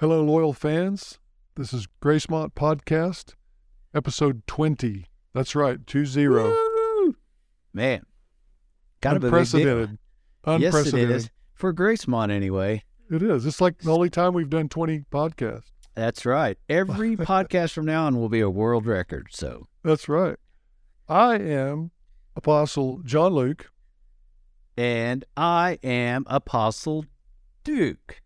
Hello, loyal fans. This is Gracemont Podcast, episode 20. That's right, 2 0. Woo! Man, kind of. Unprecedented. Yes, Unprecedented. it is for Gracemont anyway. It is. It's like the only time we've done 20 podcasts. That's right. Every podcast from now on will be a world record. So That's right. I am Apostle John Luke. and I am Apostle Duke.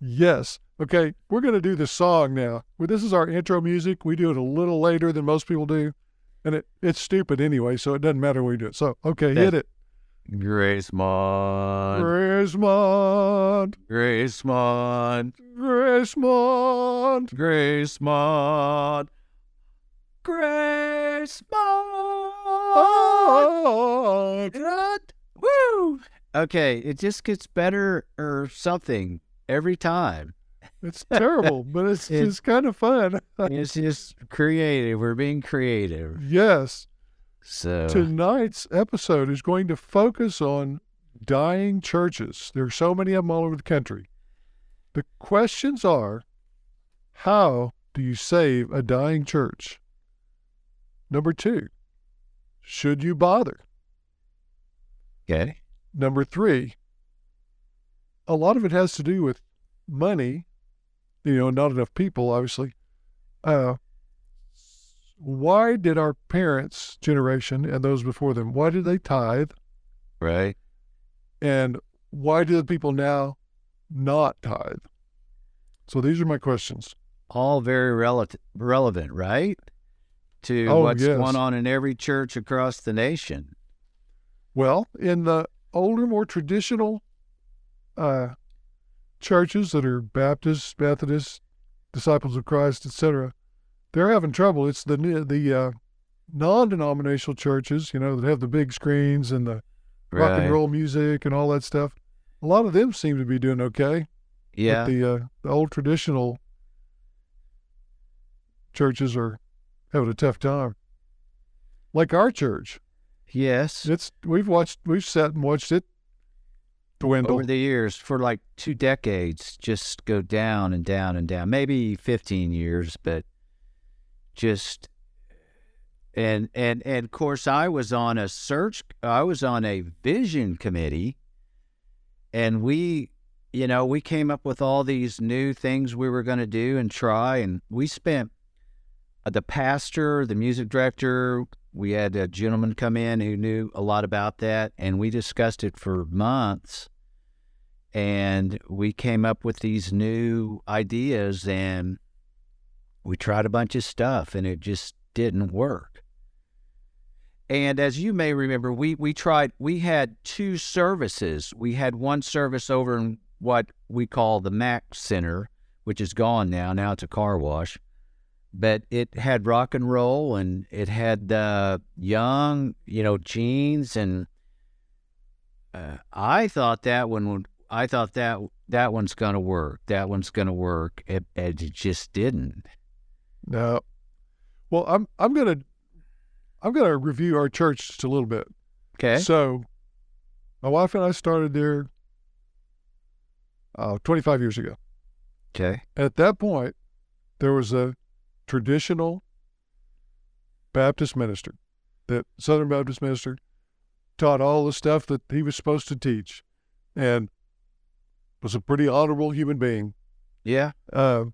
Yes. Okay, we're going to do this song now. Well, this is our intro music. We do it a little later than most people do. And it, it's stupid anyway, so it doesn't matter when we do it. So, okay, hit it. Gracemont. Gracemont. Gracemont. Gracemont. Gracemont. Gracemont. Gracemont. Oh. Woo! Okay, it just gets better or something every time. It's terrible, but it's It- it's kind of fun. It's just creative. We're being creative. yes. So Tonight's episode is going to focus on dying churches. There are so many of them all over the country. The questions are how do you save a dying church? Number two, should you bother? okay. Number three, a lot of it has to do with money, you know, not enough people, obviously. Uh, why did our parents' generation and those before them, why did they tithe? Right. And why do the people now not tithe? So these are my questions. All very relevant, relevant, right? To Oh, what's yes. going on in every church across the nation. Well, in the older, more traditional uh, churches that are Baptists, Methodists, Disciples of Christ, etc., they're having trouble. It's the the uh, non-denominational churches, you know, that have the big screens and the rock Right. and roll music and all that stuff. A lot of them seem to be doing okay. Yeah. But the uh, the old traditional churches are having a tough time. Like our church, yes. it's we've watched, we've sat and watched it dwindle. Over the years, for like two decades, just go down and down and down. Maybe fifteen years, but just and and and of course, I was on a search. I was on a vision committee, and we, you know, we came up with all these new things we were going to do and try, and we spent uh, the pastor, the music director. We had a gentleman come in who knew a lot about that, and we discussed it for months. And we came up with these new ideas, and we tried a bunch of stuff, and it just didn't work. And as you may remember, we we tried. We had two services. We had one service over in what we call the Mac Center, which is gone now. Now it's a car wash but it had rock and roll and it had uh, young, you know, jeans and uh, I thought that one would. I thought that that one's gonna work. That one's gonna work. It, it just didn't. No. Well, I'm I'm gonna I'm gonna review our church just a little bit. Okay. So, my wife and I started there uh, 25 years ago. Okay. At that point, there was a traditional Baptist minister that Southern Baptist minister taught all the stuff that he was supposed to teach, and was a pretty honorable human being. Yeah. Uh,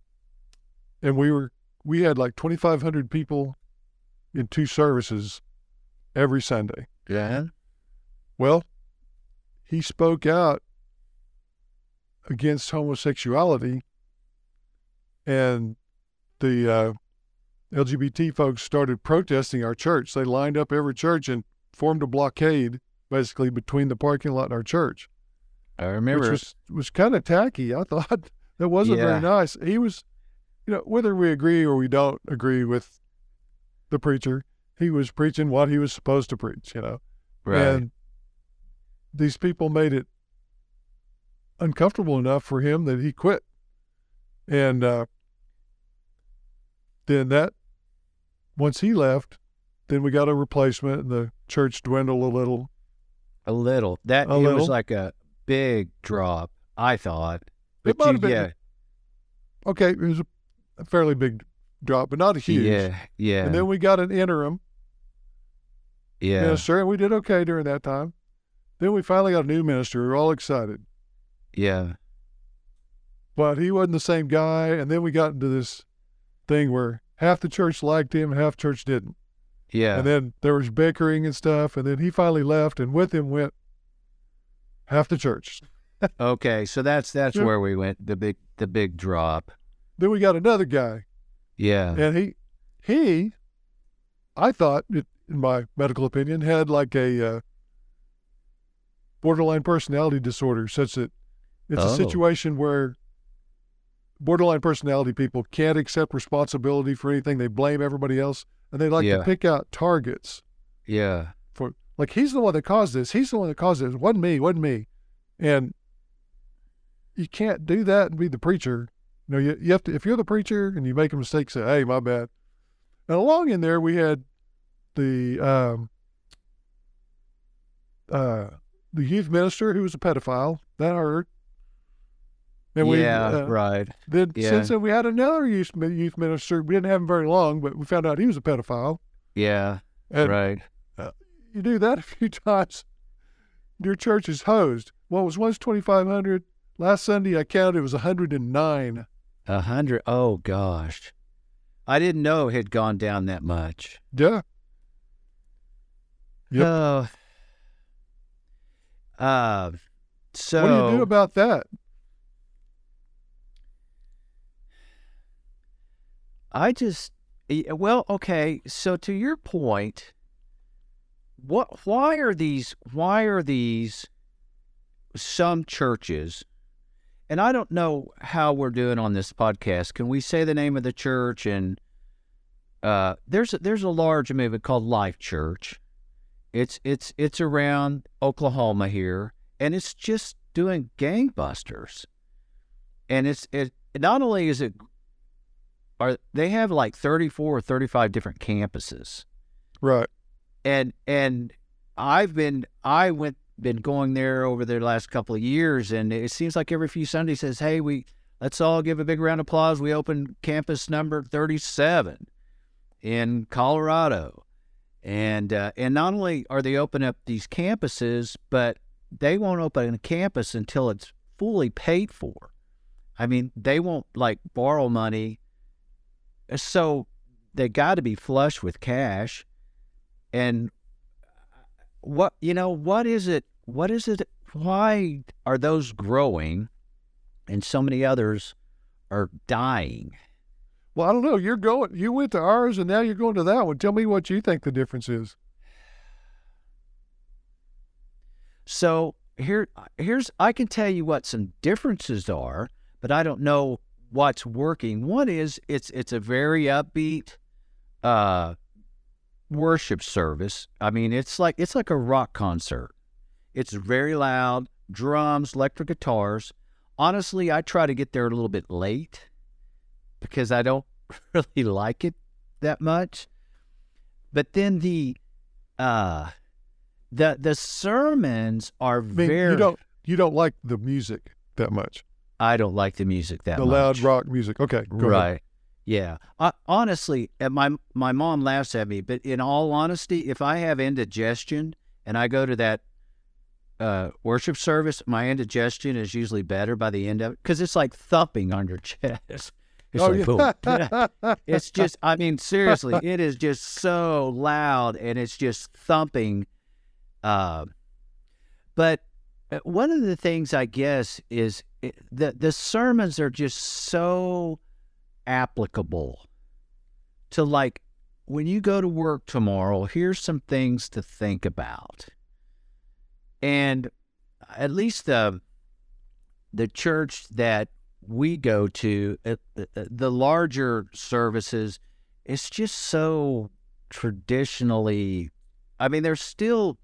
and we were we had like 2,500 people in two services every Sunday. Yeah. Well, he spoke out against homosexuality, and the uh, LGBT folks started protesting our church. They lined up every church and formed a blockade, basically between the parking lot and our church, I remember. which was was kind of tacky. I thought that wasn't Yeah. very nice. He was, you know, whether we agree or we don't agree with the preacher, he was preaching what he was supposed to preach. You know. right. And these people made it uncomfortable enough for him that he quit. And uh, then that, once he left, then we got a replacement and the church dwindled a little. a little. That A it little. was like a big drop. I thought. It might you- have been- yeah. okay, it was a, a fairly big drop, but not a huge. Yeah, yeah, And then we got an interim yeah, minister, and we did okay during that time. Then we finally got a new minister. We were all excited, yeah, but he wasn't the same guy. And then we got into this thing where half the church liked him, half church didn't. yeah. And then there was bickering and stuff. And then he finally left, and with him went half the church. okay, so that's that's Yeah. where we went. The big the big drop. Then we got another guy, Yeah, and he, he, I thought, it, in my medical opinion, had like a uh, borderline personality disorder, such that it's Oh. a situation where borderline personality people can't accept responsibility for anything. They blame everybody else, and they like Yeah. to pick out targets yeah, for like he's the one that caused this. He's the one that caused this. It wasn't me. It wasn't me. And you can't do that and be the preacher. You know, you, you have to if you're the preacher and you make a mistake, say, "Hey, my bad." And along in there, we had the um, uh, the youth minister who was a pedophile. That hurt. And we yeah, uh, right. then Yeah. since then we had another youth youth minister. We didn't have him very long, but we found out he was a pedophile. Yeah, And right. you do that a few times, your church is hosed. Well, was once 2,500. Last Sunday, I counted it was 109. A hundred. Oh gosh, I didn't know it had gone down that much. Yeah. Yep. Oh. Uh, so what do you do about that? I just eh, well, okay. So to your point, what? Why are these? Why are these? Some churches, and I don't know how we're doing on this podcast. Can we say the name of the church? And uh, there's a, there's a large movement called Life Church. It's it's it's around Oklahoma here, and it's just doing gangbusters. And it's it not only is it are they have like 34 or 35 different campuses. Right. and and i've been i went been going there over the last couple of years and it seems like every few sundays says hey we let's all give a big round of applause. We opened campus number 37 in colorado. And uh, and not only are they opening up these campuses but they won't open a campus until it's fully paid for. I mean they won't like borrow money Uh, so they got to be flush with cash and uh, what you know what is it what is it why are those growing and so many others are dying Well, I don't know. You're going, you went to ours and now you're going to that one. Tell me what you think the difference is. so here uh, here's i can tell you what some differences are but i don't know what's working. One is it's it's a very upbeat uh worship service. I mean it's like it's like a rock concert. It's very loud drums electric guitars. Honestly i try to get there a little bit late because i don't really like it that much. But then the uh the the sermons are I mean, very you don't, you don't like the music that much. I don't like the music that the much. loud rock music. Okay. Right. Ahead. Yeah. I, honestly, my my mom laughs at me, but in all honesty, if I have indigestion and I go to that uh, worship service, my indigestion is usually better by the end of it because it's like thumping on your chest. It's oh, like yeah. It's just, I mean, seriously, it is just so loud and it's just thumping. Uh, but one of the things I guess is it, the the sermons are just so applicable to like when you go to work tomorrow. Here's some things to think about, and at least the the church that we go to, uh, uh, the larger services, it's just so traditionally. I mean, they're still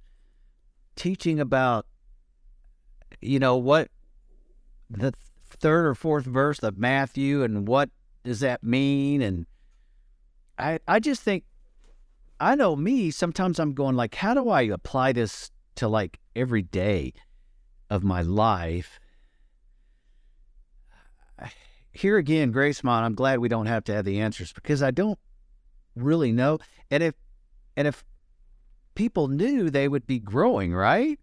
teaching about, you know, what the third or fourth verse of Matthew and what does that mean? And I, I just think, I know me, sometimes I'm going like, how do I apply this to like every day of my life? here again, Gracemont, I'm glad we don't have to have the answers because I don't really know. And if and if people knew, they would be growing, right?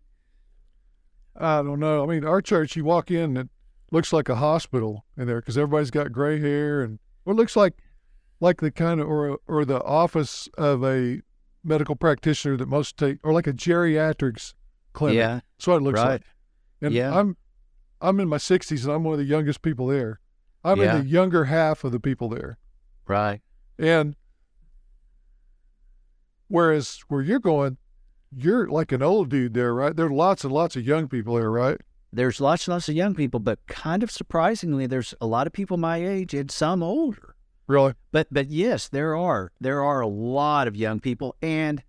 I don't know. I mean, our church, you walk in, it looks like a hospital in there because everybody's got gray hair and well, it looks like like the kind of or or the office of a medical practitioner that most take or like a geriatrics clinic. Yeah, That's what it looks right. like. And Yeah. I'm I'm in my 60s and I'm one of the youngest people there. I'm Yeah. in the younger half of the people there. Right. And whereas where you're going, you're like an old dude there, right? There are lots and lots of young people there, right? There's lots and lots of young people, but kind of surprisingly, there's a lot of people my age and some older. Really? But but yes, there are there are a lot of young people, and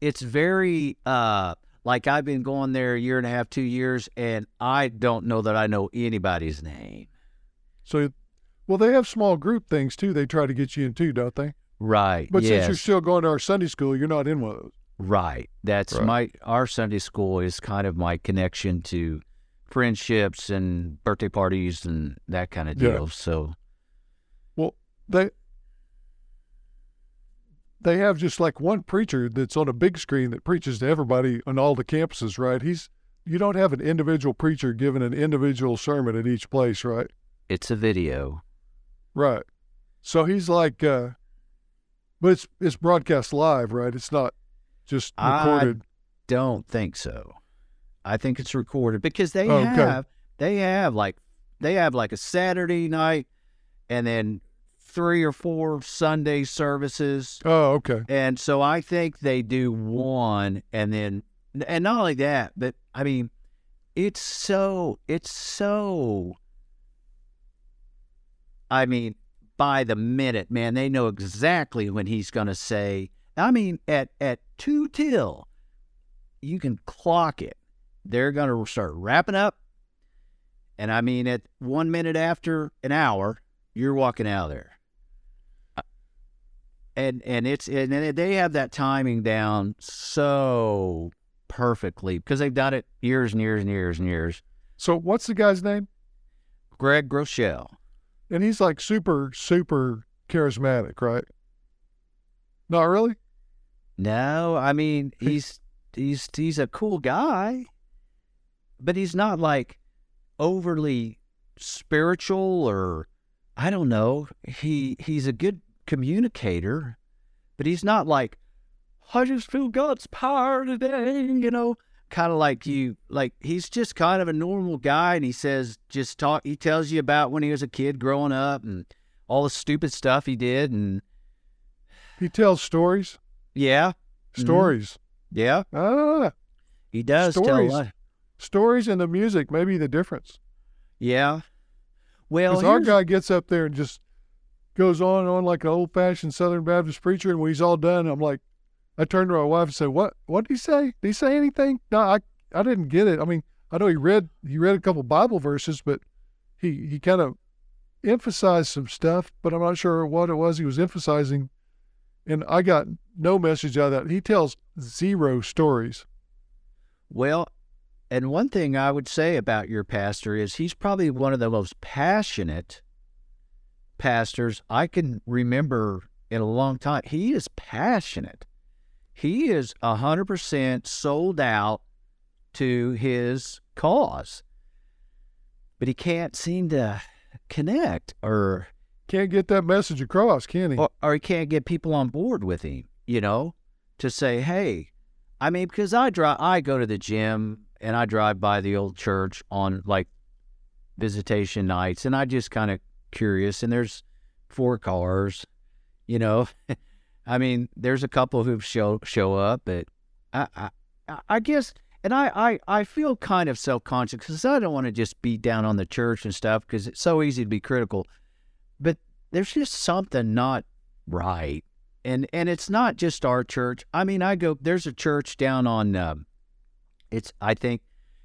it's very uh like I've been going there a year and a half, two years, and I don't know that I know anybody's name. So, well, they have small group things too. They try to get you in too, don't they? Right. But yes. since you're still going to our Sunday school, you're not in one of those. Right. That's Right. my our Sunday school is kind of my connection to friendships and birthday parties and that kind of Yeah. deal. So Well, they they have just like one preacher that's on a big screen that preaches to everybody on all the campuses, right? He's you don't have an individual preacher giving an individual sermon at each place, right? it's a video. Right. So he's like, uh, but it's it's broadcast live, right? It's not just I- recorded. Don't think so. I think it's recorded because they Oh, okay. have they have like they have like a Saturday night and then three or four Sunday services. oh, okay. And so I think they do one and then and not only that, but I mean it's so it's so I mean by the minute, man, they know exactly when he's going to say I mean at at 2 till you can clock it. They're going to start wrapping up and I mean at 1 minute after an hour, you're walking out of there uh, and and it's and they have that timing down so perfectly because they've done it years and years and years and years. So what's the guy's name? Craig Groeschel, And he's like super super charismatic, right? Not really. No, I mean he's he's he's a cool guy, but he's not like overly spiritual or I don't know. He he's a good communicator, but he's not like I just feel God's power today, you know. Kind of like you, like he's just kind of a normal guy, and he says, just talk. He tells you about when he was a kid growing up and all the stupid stuff he did, and He tells stories. Yeah, Mhm. Stories. yeah, Ah, he does tell a Stories. lot. stories and the music may be the difference. Yeah, well, Because our guy gets up there and just goes on and on like an old fashioned Southern Baptist preacher. And when he's all done, I'm like, I turned to my wife and said, "What? What did he say? Did he say anything? No, I I didn't get it. I mean, I know he read he read a couple Bible verses, but he he kind of emphasized some stuff, but I'm not sure what it was he was emphasizing. And I got no message out of that. He tells zero stories. Well, and one thing I would say about your pastor is he's probably one of the most passionate pastors I can remember in a long time. He is passionate. He is a 100% sold out to his cause. But he can't seem to connect or Can't get that message across, can he? or, or he can't get people on board with him, you know, to say, hey, I mean, because I drive, I go to the gym and I drive by the old church on like visitation nights, and I just kind of curious. And there's four cars, you know. I mean, there's a couple who show show up, but I I, I guess, and I I, I feel kind of self conscious because I don't want to just be down on the church and stuff because it's so easy to be critical but there's just something not right. And and it's not just our church. I mean i go there's a church down on um, it's i think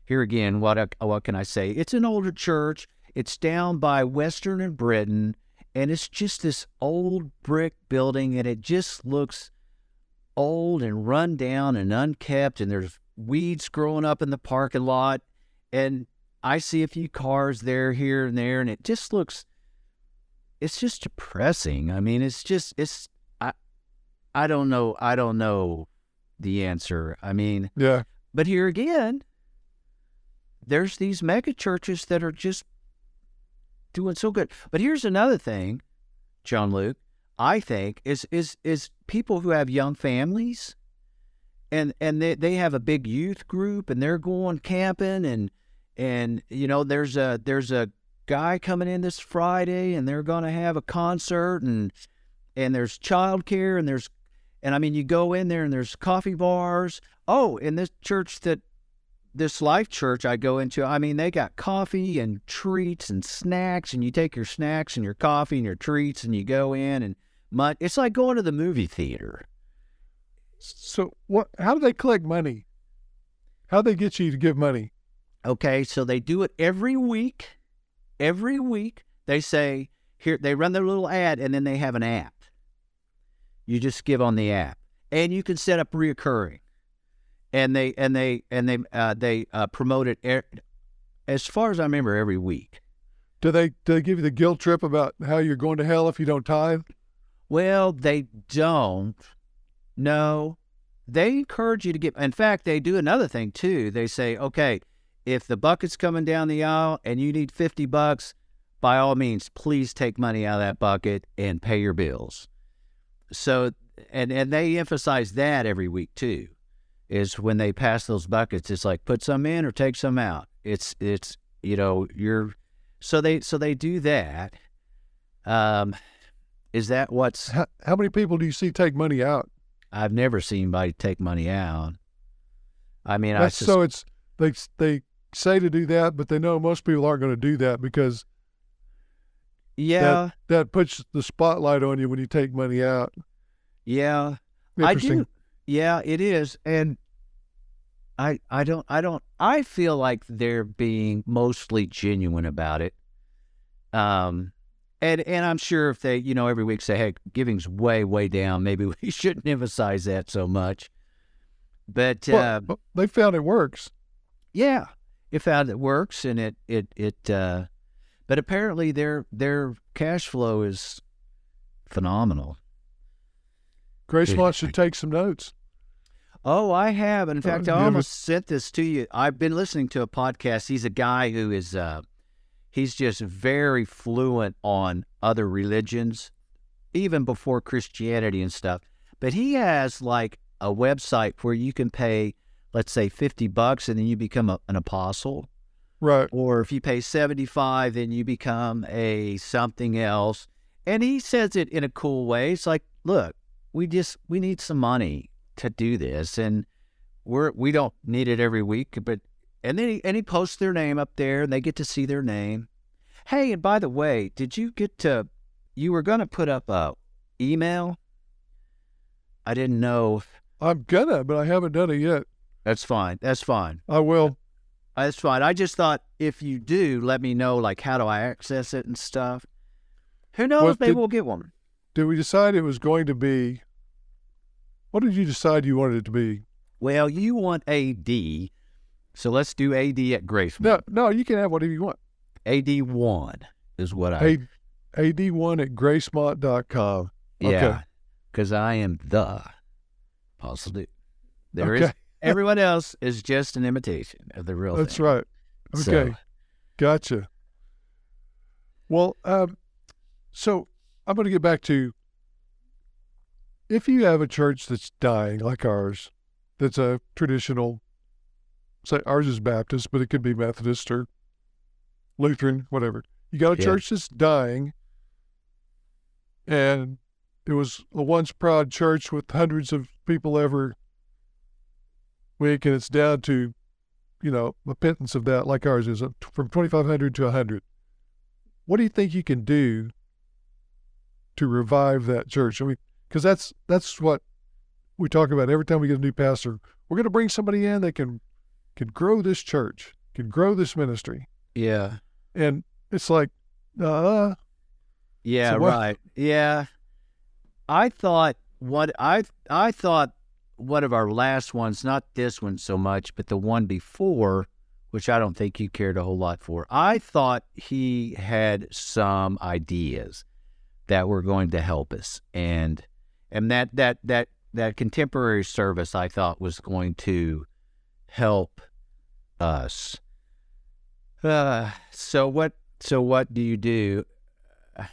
here again what what can i say? It's an older church. It's down by western and Britton and it's just this old brick building and it just looks old and run down and unkept and there's weeds growing up in the parking lot. And i see a few cars there here and there and it just looks it's just depressing. I mean, it's just it's I I don't know I don't know the answer. I mean, Yeah. but here again, there's these mega churches that are just doing so good. But here's another thing, John Luke, I think is is is people who have young families and and they, they have a big youth group and they're going camping and and you know there's a there's a guy coming in this Friday and they're going to have a concert and and there's childcare and there's and I mean you go in there and there's coffee bars. Oh, in this church that this life church I go into, I mean they got coffee and treats and snacks and you take your snacks and your coffee and your treats and you go in and mud it's like going to the movie theater. So what? How do they collect money? How do they get you to give money? Okay, so they do it every week. Every week they say here they run their little ad and then they have an app. You just give on the app, and you can set up reoccurring. And they and they and they uh, they uh, promote it er, as far as I remember every week. Do they do they give you the guilt trip about how you're going to hell if you don't tithe? Well, they don't. No, they encourage you to get. In fact, they do another thing too. They say, okay, if the bucket's coming down the aisle and you need fifty bucks, by all means, please take money out of that bucket and pay your bills. So, and and they emphasize that every week too. Is when they pass those buckets, it's like put some in or take some out. It's it's you know you're so they so they do that. Um, is that what's How, how many people do you see take money out? I've never seen anybody take money out. I mean, I sus- so it's they they say to do that, but they know most people aren't going to do that because yeah, that puts the spotlight on you when you take money out. yeah, I do. Yeah, it is, and I I don't I don't I feel like they're being mostly genuine about it. Um, and and I'm sure if they you know every week say hey giving's way way down maybe we shouldn't emphasize that so much. But Well, uh, they found it works. Yeah, it found it works, and it it it. Uh, but apparently, their their cash flow is phenomenal. Grace Good. Mont should take some notes. Oh, I have. In fact, give I it- almost sent this to you. I've been listening to a podcast. He's a guy who is uh, he's just very fluent on other religions, even before Christianity and stuff. But he has like a website where you can pay, let's say, fifty bucks, and then you become a, an apostle. Right. or if you pay 75 then you become a something else and he says it in a cool way it's like look we just we need some money to do this and we're we don't need it every week but and then he, and he posts their name up there and they get to see their name hey and by the way did you get to you were going to put up a email i didn't know I'm gonna, but I haven't done it yet. That's fine that's fine I will. Uh, that's fine. I just thought if you do, let me know like how do I access it and stuff. Who knows? Well, Maybe did- we'll get one. Did we decide it was going to be? What did you decide you wanted it to be? Well, you want AD, so let's do AD at Grace. No, no, you can have whatever you want. AD one is what I. A, ad1 at gracemont.com. yeah, because I am the apostle. dude. There is Okay. everyone else is just an imitation of the real That's thing. right. So, Okay. Gotcha. Well, um, so I'm going to get back to if you have a church that's dying like ours, that's a traditional, say ours is Baptist, but it could be Methodist or Lutheran, whatever. You got a Yeah. church that's dying, and it was a once proud church with hundreds of people every week, and it's down to you know, a pittance of that, like ours is, uh, from 2,500 to 100. What do you think you can do to revive that church? I mean, because that's that's what we talk about every time we get a new pastor. We're going to bring somebody in that can can grow this church, can grow this ministry, yeah, and it's like, uh, yeah, So right, yeah. I thought what I I thought one of our last ones, not this one so much, but the one before, which I don't think you cared a whole lot for. I thought he had some ideas. that were going to help us, and and that that that that contemporary service I thought was going to help us. Uh, so what? So what do you do?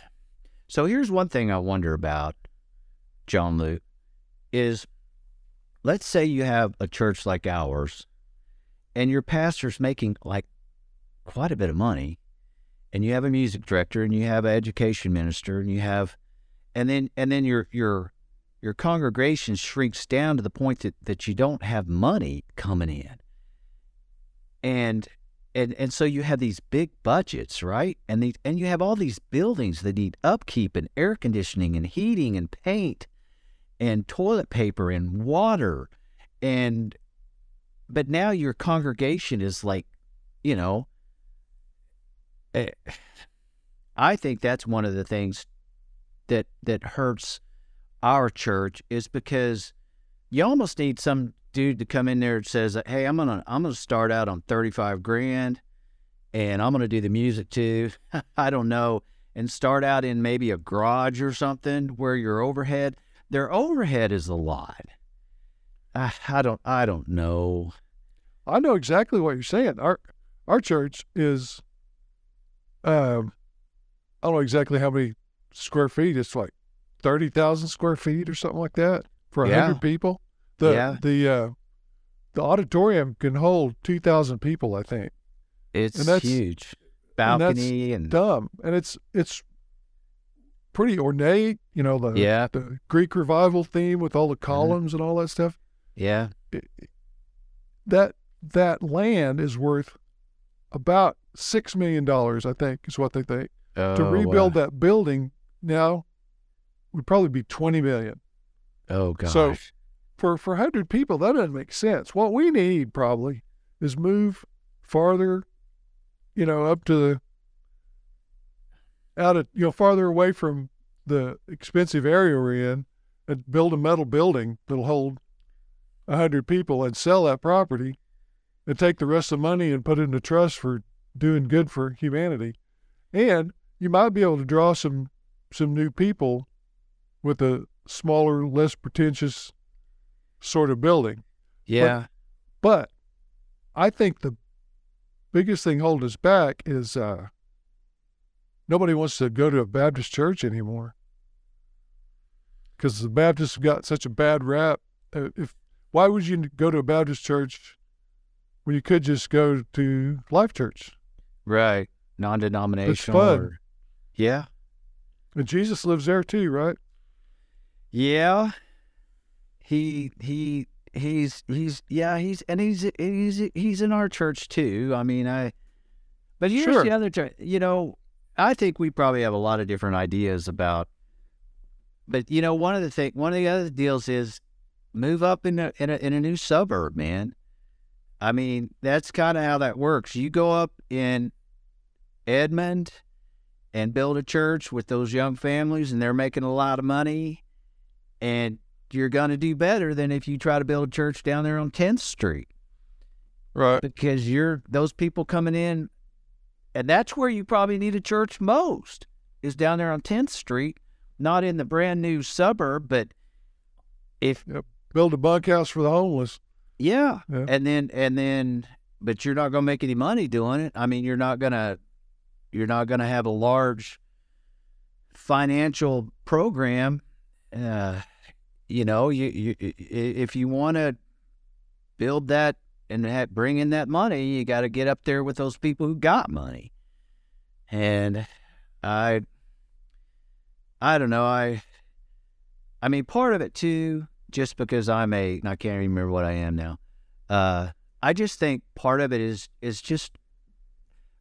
So here's one thing I wonder about, John Luke, is let's say you have a church like ours, and your pastor's making like quite a bit of money, and you have a music director, and you have an education minister, and you have, and then and then your your your congregation shrinks down to the point that, that you don't have money coming in. And and and so you have these big budgets, right? And these and you have all these buildings that need upkeep and air conditioning and heating and paint and toilet paper and water and but now your congregation is like, you know, eh, I think that's one of the things that that hurts our church is because you almost need some dude to come in there and says, "Hey, I'm gonna I'm gonna start out on 35 grand, and I'm gonna do the music too. I don't know, and start out in maybe a garage or something where your overhead, their overhead is a lot. I, I don't I don't know. I know exactly what you're saying. Our our church is, um, I don't know exactly how many square feet. It's like thirty thousand square feet or something like that for a Yeah. hundred people. The Yeah. the uh, the auditorium can hold two thousand people, I think. It's And that's- huge, and that's balcony and, Dumb, and it's it's pretty ornate. You know the Yeah. the Greek revival theme with all the mm-hmm. columns and all that stuff. yeah, That that land is worth about six million dollars, I think, is what they think. to Oh, rebuild wow. that building now would probably be 20 million Oh gosh. So- for for 100 people that doesn't make sense what we need probably is move farther you know up to the out of you know farther away from the expensive area we're in and build a metal building that'll hold a 100 people and sell that property and take the rest of the money and put it in a trust for doing good for humanity and you might be able to draw some some new people with a smaller less pretentious sort of building yeah. but I think the biggest thing holding us back is uh, nobody wants to go to a Baptist church anymore because the Baptists have got such a bad rap. Uh, if why would you go to a Baptist church when you could just go to Life Church? Right. Non-denominational. It's fun. or- yeah. And Jesus lives there too, right? Yeah. He he he's he's yeah he's and he's he's he's in our church too. I mean I, but here's Sure. the other church. You know, I think we probably have a lot of different ideas about. But you know, one of the thing, one of the other deals is move up in a in a in a new suburb, man. I mean, that's kind of how that works. You go up in Edmond and build a church with those young families, and they're making a lot of money, and you're going to do better than if you try to build a church down there on 10th Street Right. because you're those people coming in, and that's where you probably need a church most is down there on 10th Street, not in the brand new suburb, but if Build a bunkhouse for the homeless. yeah. Yeah. And then and then but you're not gonna make any money doing it. I mean you're not gonna you're not gonna have a large financial program. Uh you know, you, you if you wanna build that and ha bring in that money, you gotta get up there with those people who got money. And I I don't know, I I mean part of it too just because I'm a, I can't even remember what I am now. Uh, I just think part of it is is just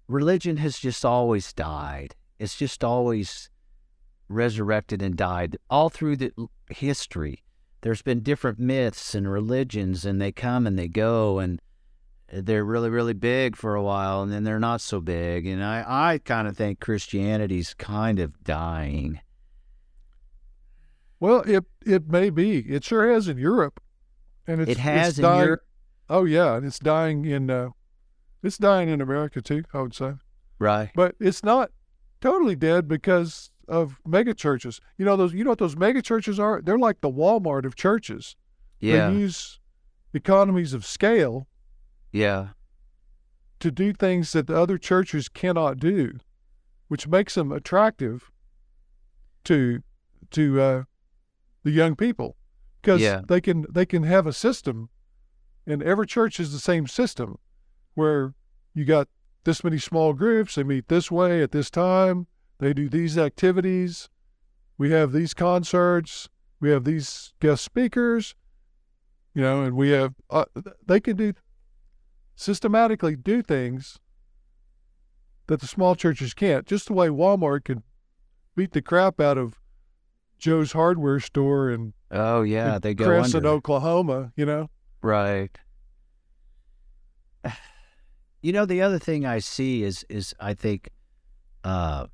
religion has just always died. It's just always resurrected and died all through the history. There's been different myths and religions, and they come and they go, and they're really really big for a while, and then they're not so big. And I I kind of think Christianity's kind of dying. Well, it it may be. It sure has in Europe, and it's it has it's in dying. Europe, Oh yeah, and it's dying in uh, it's dying in America too. I would say. right? but it's not totally dead because of mega churches. You know those. You know what those mega churches are? They're like the Walmart of churches. Yeah. They use economies of scale yeah. to do things that the other churches cannot do, which makes them attractive to to uh, the young people because Yeah. they can they can have a system, and every church is the same system, where you got this many small groups. They meet this way at this time. They do these activities. We have these concerts. We have these guest speakers. You know, and we have uh, they can do systematically do things that the small churches can't. Just the way Walmart can beat the crap out of Joe's hardware store and Oh yeah, in they go Crescent, under. Oklahoma. You know, Right. You know, the other thing I see is is I think uh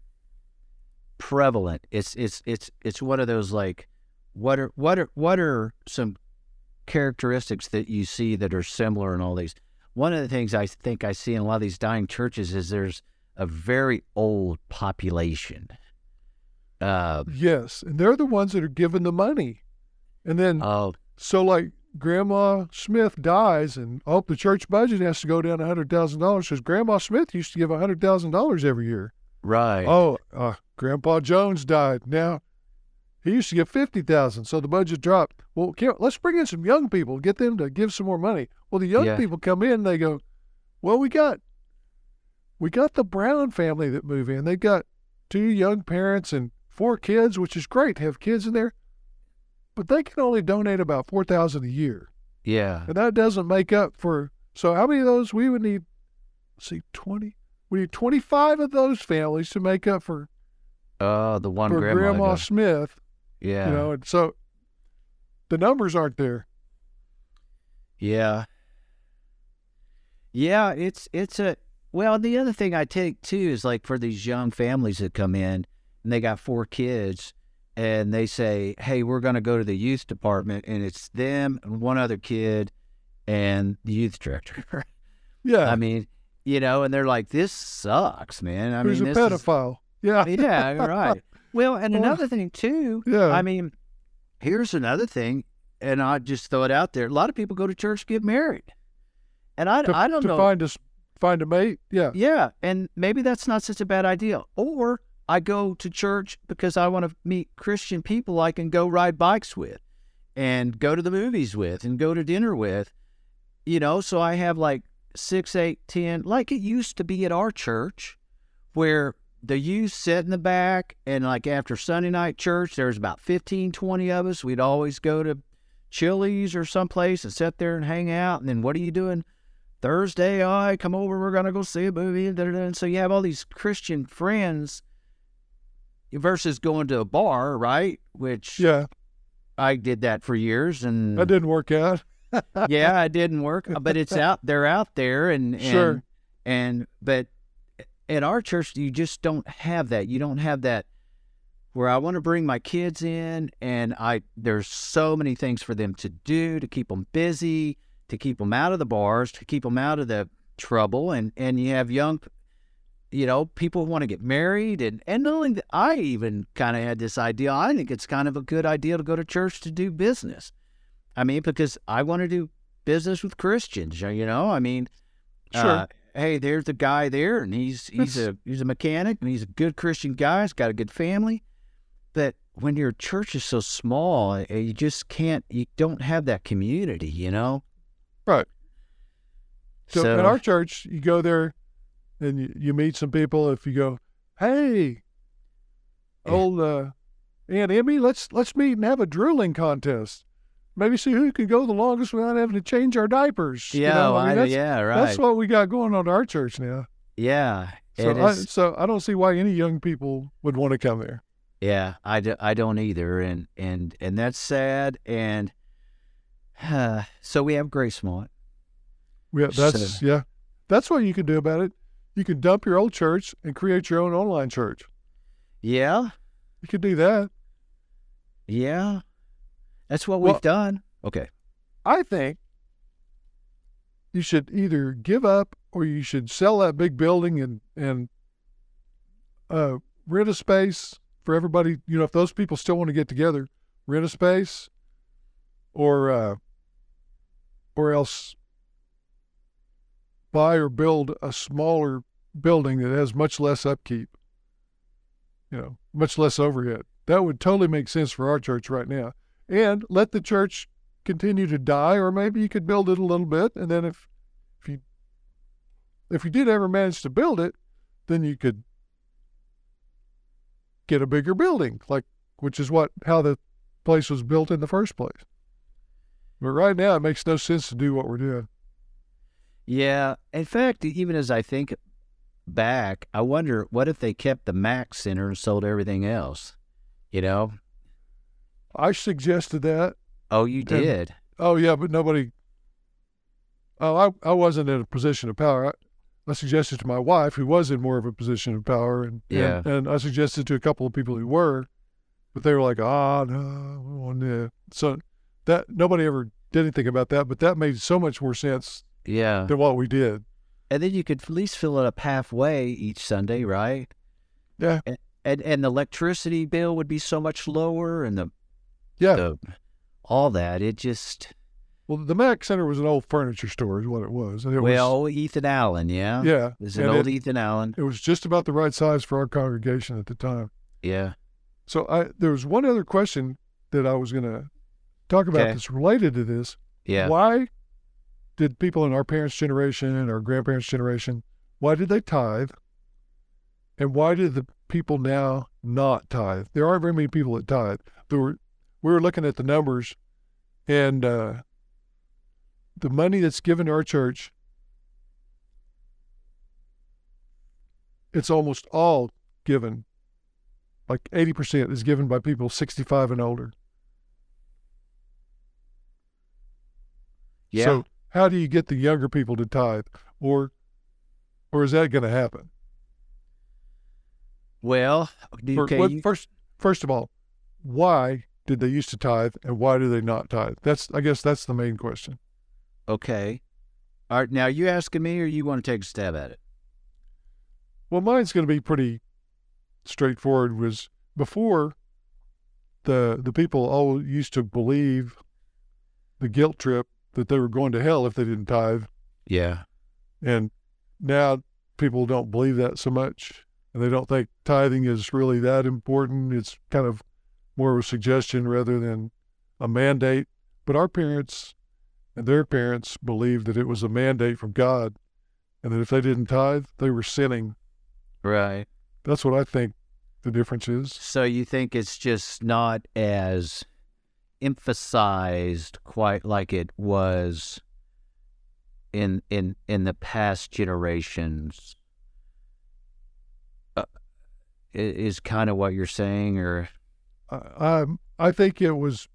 prevalent. It's it's it's it's one of those like what are what are what are some characteristics that you see that are similar in all these? One of the things I think I see in a lot of these dying churches is there's a very old population. Uh, yes, and they're the ones that are giving the money, and then oh, so like Grandma Smith dies, and oh, the church budget has to go down a hundred thousand dollars because Grandma Smith used to give a hundred thousand dollars every year. right. Oh, uh, Grandpa Jones died. Now he used to get fifty thousand, so the budget dropped. Well, let's bring in some young people, get them to give some more money. Well, the young Yeah. people come in, they go, "Well, we got, we got the Brown family that move in. They've got two young parents and four kids, which is great to have kids in there, but they can only donate about four thousand a year, yeah. and that doesn't make up for. So how many of those we would need? Let's see, twenty. We need twenty-five of those families to make up for Oh, the one grandma. Grandma Smith, yeah. you know, and so the numbers aren't there. Yeah. Yeah, it's it's a well, the other thing I take too is like for these young families that come in and they got four kids and they say, "Hey, we're going to go to the youth department," and it's them and one other kid and the youth director. Yeah, I mean, you know, and they're like, "This sucks, man." I who's mean, a this is- pedophile? Yeah, yeah, right. Well, and another thing too. yeah. I mean, here's another thing, and I just throw it out there. A lot of people go to church to get married, and I, to, I don't to know. find us find a mate. Yeah, yeah, and maybe that's not such a bad idea. Or I go to church because I want to meet Christian people I can go ride bikes with, and go to the movies with, and go to dinner with. You know, so I have like six, eight, ten, like it used to be at our church, where the youth sit in the back and like after sunday night church there's about 15 20 of us we'd always go to chili's or someplace and sit there and hang out and then what are you doing thursday i come over we're gonna go see a movie and, da, da, da. and so you have all these christian friends versus going to a bar right which yeah, i did that for years and that didn't work out. yeah, it didn't work, but it's out. They're out there, and, and Sure. and but at our church, you just don't have that. You don't have that where I want to bring my kids in, and I there's so many things for them to do to keep them busy, to keep them out of the bars, to keep them out of the trouble, and and you have young. You know, people who want to get married, and and knowing that, I even kind of had this idea. I think it's kind of a good idea to go to church to do business. I mean, because I want to do business with Christians. You know, I mean, Sure. uh, hey, there's a guy there, and he's he's a he's a mechanic, and he's a good Christian guy. He's got a good family. But when your church is so small, uh, you just can't. You don't have that community. You know. Right. So, So, in our church, you go there and you, you meet some people. If you go, hey, Yeah. old uh, Aunt Emmy, let's let's meet and have a drooling contest. Maybe see who can go the longest without having to change our diapers. you yeah, know? I mean, I- that's, yeah, right. that's what we got going on at our church now. yeah, So I, so I don't see why any young people would want to come there. Yeah, I, do, I don't either, and and and that's sad. And so we have Gracemont. Yeah, that's So- yeah, that's what you can do about it. You can dump your old church and create your own online church. Yeah, You could do that. yeah, that's what Well- we've done. Okay. I think you should either give up or you should sell that big building and and uh, rent a space for everybody. You know, if those people still want to get together, rent a space, or uh, or else buy or build a smaller building that has much less upkeep. You know, much less overhead. That would totally make sense for our church right now. And let the church continue to die, or maybe you could build it a little bit, and then if if you if you did ever manage to build it, then you could get a bigger building, like which is what how the place was built in the first place. But right now, it makes no sense to do what we're doing. Yeah. In fact, even as I think back, I wonder what if they kept the Mac Center and sold everything else? You know? I suggested that. Oh, you And- did. Oh yeah, but nobody. Oh, I I wasn't in a position of power. I, I suggested to my wife, who was in more of a position of power, and Yeah. and, and I suggested to a couple of people who were, but they were like, ah, no, we won't do. So that nobody ever did anything about that. But that made so much more sense yeah. than what we did. And then you could at least fill it up halfway each Sunday, right? Yeah. And and, and the electricity bill would be so much lower and the, Yeah. the all that. It just Well, the Mac Center was an old furniture store, is what it was. And it well, Ethan Allen, yeah. was, yeah, It's an and old it, Ethan Allen. it was just about the right size for our congregation at the time. Yeah. So I there was one other question that I was going to talk about Okay. that's related to this. Yeah. Why did people in our parents' generation and our grandparents' generation, why did they tithe? And why did the people now not tithe? There aren't very many people that tithe. There were, we were looking at the numbers, and uh, the money that's given to our church, it's almost all given, like 80% is given by people 65 and older. Yeah. So how do you get the younger people to tithe, or or is that going to happen? well, okay. you- first, first of all, why did they used to tithe, and why do they not tithe? That's I guess that's the main question. okay. All right. Now, are you asking me, or you want to take a stab at it? Well, mine's going to be pretty straightforward. Was before the the people all used to believe the guilt trip that they were going to hell if they didn't tithe, Yeah. and now people don't believe that so much, and they don't think tithing is really that important. It's kind of more of a suggestion rather than a mandate. But our parents and their parents believed that it was a mandate from God, and that if they didn't tithe, they were sinning. Right. That's what I think the difference is. So you think it's just not as emphasized quite like it was in in in the past generations uh, is kind of what you're saying or I, I think it was.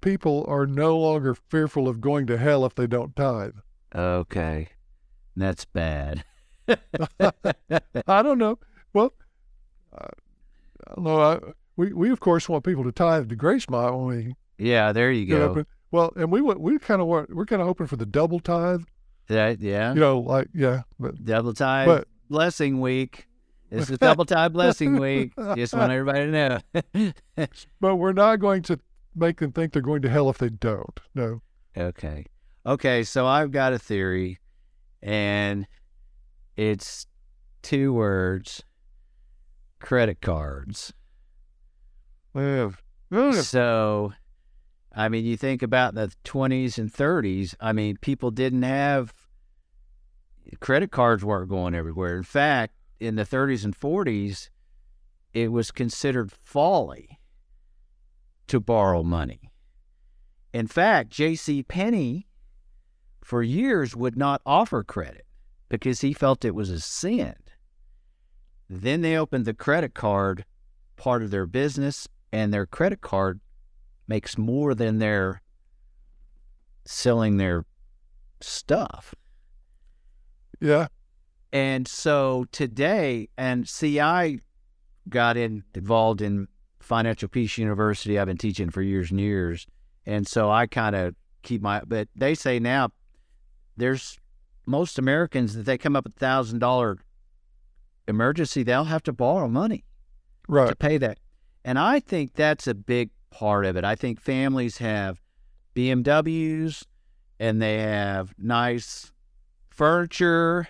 People are no longer fearful of going to hell if they don't tithe. okay that's bad I don't know. Well, uh, I, I don't know. I, we we of course want people to tithe to Gracemont when we yeah there you go. Well, and we we kind of want we're kind of hoping for the double tithe. that yeah You know, like yeah, but double tithe. but blessing week it's is double time blessing week just want everybody to know but we're not going to make them think they're going to hell if they don't. No. Okay. Okay, so I've got a theory and it's two words credit cards. So I mean you think about the 20s and 30s, I mean people didn't have credit cards weren't going everywhere. In fact, in the 30s and 40s it was considered folly to borrow money. In fact, J.C. Penney for years would not offer credit because he felt it was a sin. Then they opened the credit card part of their business, and their credit card makes more than they're selling their stuff. Yeah. And so today, and see, I got in, involved in Financial Peace University. I've been teaching for years and years. And so I kind of keep my, but they say now there's most Americans that they come up with a thousand dollar emergency, they'll have to borrow money. Right. to pay that. And I think that's a big part of it. I think families have BMWs and they have nice furniture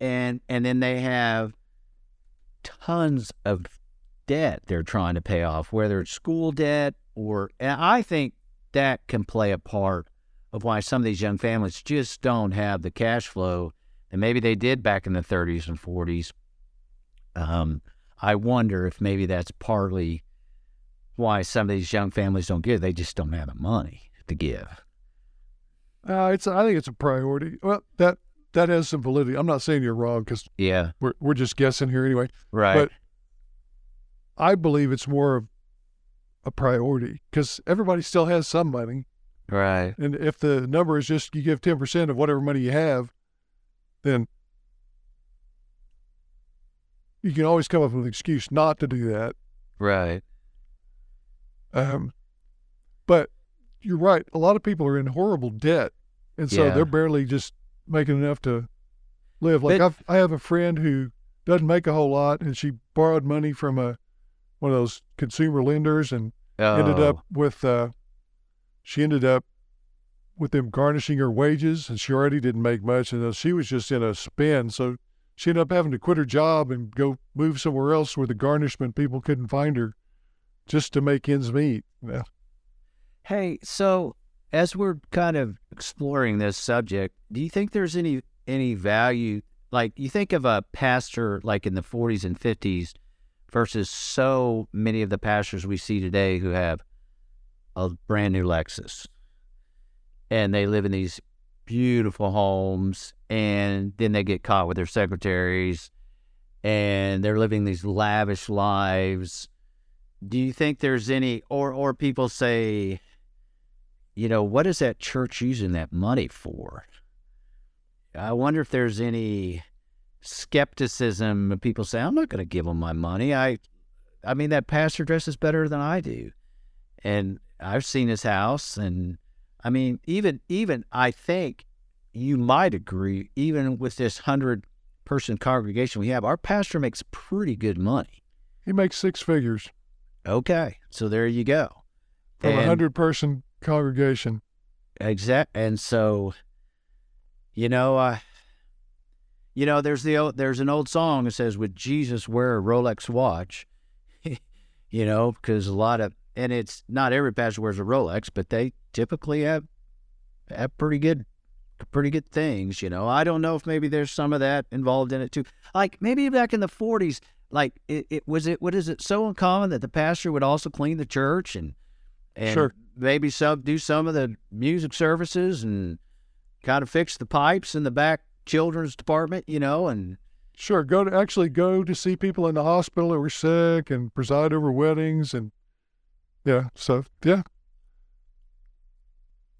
and and then they have tons of debt they're trying to pay off, whether it's school debt or and I think that can play a part of why some of these young families just don't have the cash flow and maybe they did back in the 30s and 40s. Um, I wonder if maybe that's partly why some of these young families don't give. They just don't have the money to give. Uh, it's I think it's a priority. Well, that that has some validity. I'm not saying you're wrong because Yeah, we're we're just guessing here anyway. right. But I believe it's more of a priority because everybody still has some money, right. and if the number is just you give ten percent of whatever money you have, then you can always come up with an excuse not to do that. Right. Um, but you're right. A lot of people are in horrible debt, and so Yeah. they're barely just making enough to live. Like But- I've, I have a friend who doesn't make a whole lot, and she borrowed money from a one of those consumer lenders, and ended Oh, up with. Uh, she ended up with them garnishing her wages, and she already didn't make much, and uh, she was just in a spin. So she ended up having to quit her job and go move somewhere else where the garnishment people couldn't find her, just to make ends meet. Yeah. Hey, so as we're kind of exploring this subject, do you think there's any any value? Like you think of a pastor like in the 40s and 50s versus so many of the pastors we see today who have a brand new Lexus, and they live in these beautiful homes, and then they get caught with their secretaries, and they're living these lavish lives. Do you think there's any, or or people say, you know, what is that church using that money for? I wonder if there's any skepticism. People say, I'm not going to give them my money. I, I mean, that pastor dresses better than I do, and I've seen his house, and I mean, even even I think you might agree, even with this hundred person congregation we have, our pastor makes pretty good money. He makes six figures Okay, so there you go. from a hundred person congregation. Exact, and so, you know, uh, you know, there's the old, there's an old song that says, "Would Jesus wear a Rolex watch?" you know, because a lot of, and it's not every pastor wears a Rolex, but they typically have have pretty good, pretty good things. You know, I don't know if maybe there's some of that involved in it too. Like maybe back in the '40s, like it, it was it. What is it so uncommon that the pastor would also clean the church and and Sure. Maybe some do some of the music services and kind of fix the pipes in the back children's department, you know, and Sure, go to actually go to see people in the hospital who were sick and preside over weddings and yeah, so yeah.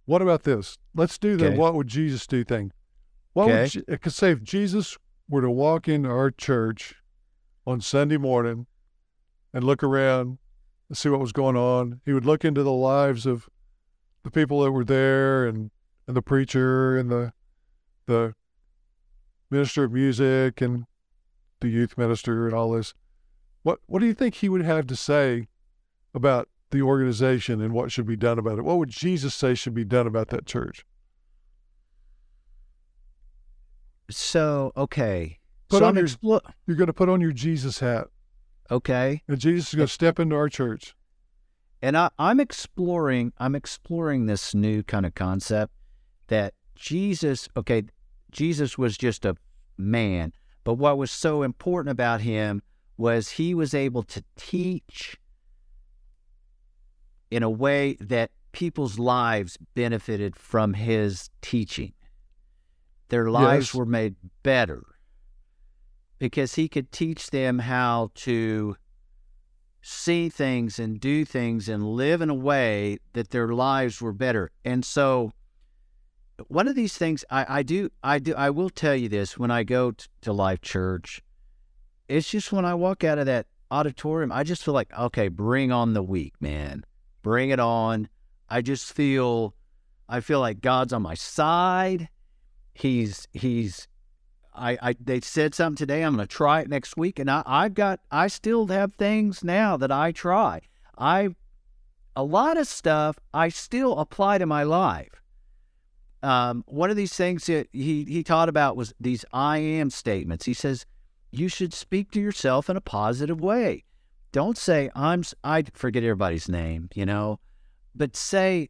What about this? Let's do the Okay. what would Jesus do thing. What Okay. would could say if Jesus were to walk into our church on Sunday morning and look around and see what was going on, he would look into the lives of the people that were there and, and the preacher and the the minister of music and the youth minister and all this. What what do you think he would have to say about the organization and what should be done about it? What would Jesus say should be done about that church? so okay. Put so on I'm your- You're going to put on your Jesus hat, okay, and Jesus is going to step into our church. and I, I'm exploring. I'm exploring this new kind of concept that Jesus. Okay, Jesus was just a man, but what was so important about him was he was able to teach in a way that people's lives benefited from his teaching. Their lives Yes. were made better because he could teach them how to see things and do things and live in a way that their lives were better. And so one of these things I, I do I do I will tell you this when I go t- to Life Church, it's just when I walk out of that auditorium, I just feel like, okay, bring on the week, man. Bring it on. I just feel I feel like God's on my side. He's he's I, I they said something today. I'm going to try it next week, and I, I've got I still have things now that I try. I a lot of stuff I still apply to my life. Um, one of these things that he he taught about was these I am statements. He says you should speak to yourself in a positive way. Don't say I'm I forget everybody's name, you know, but say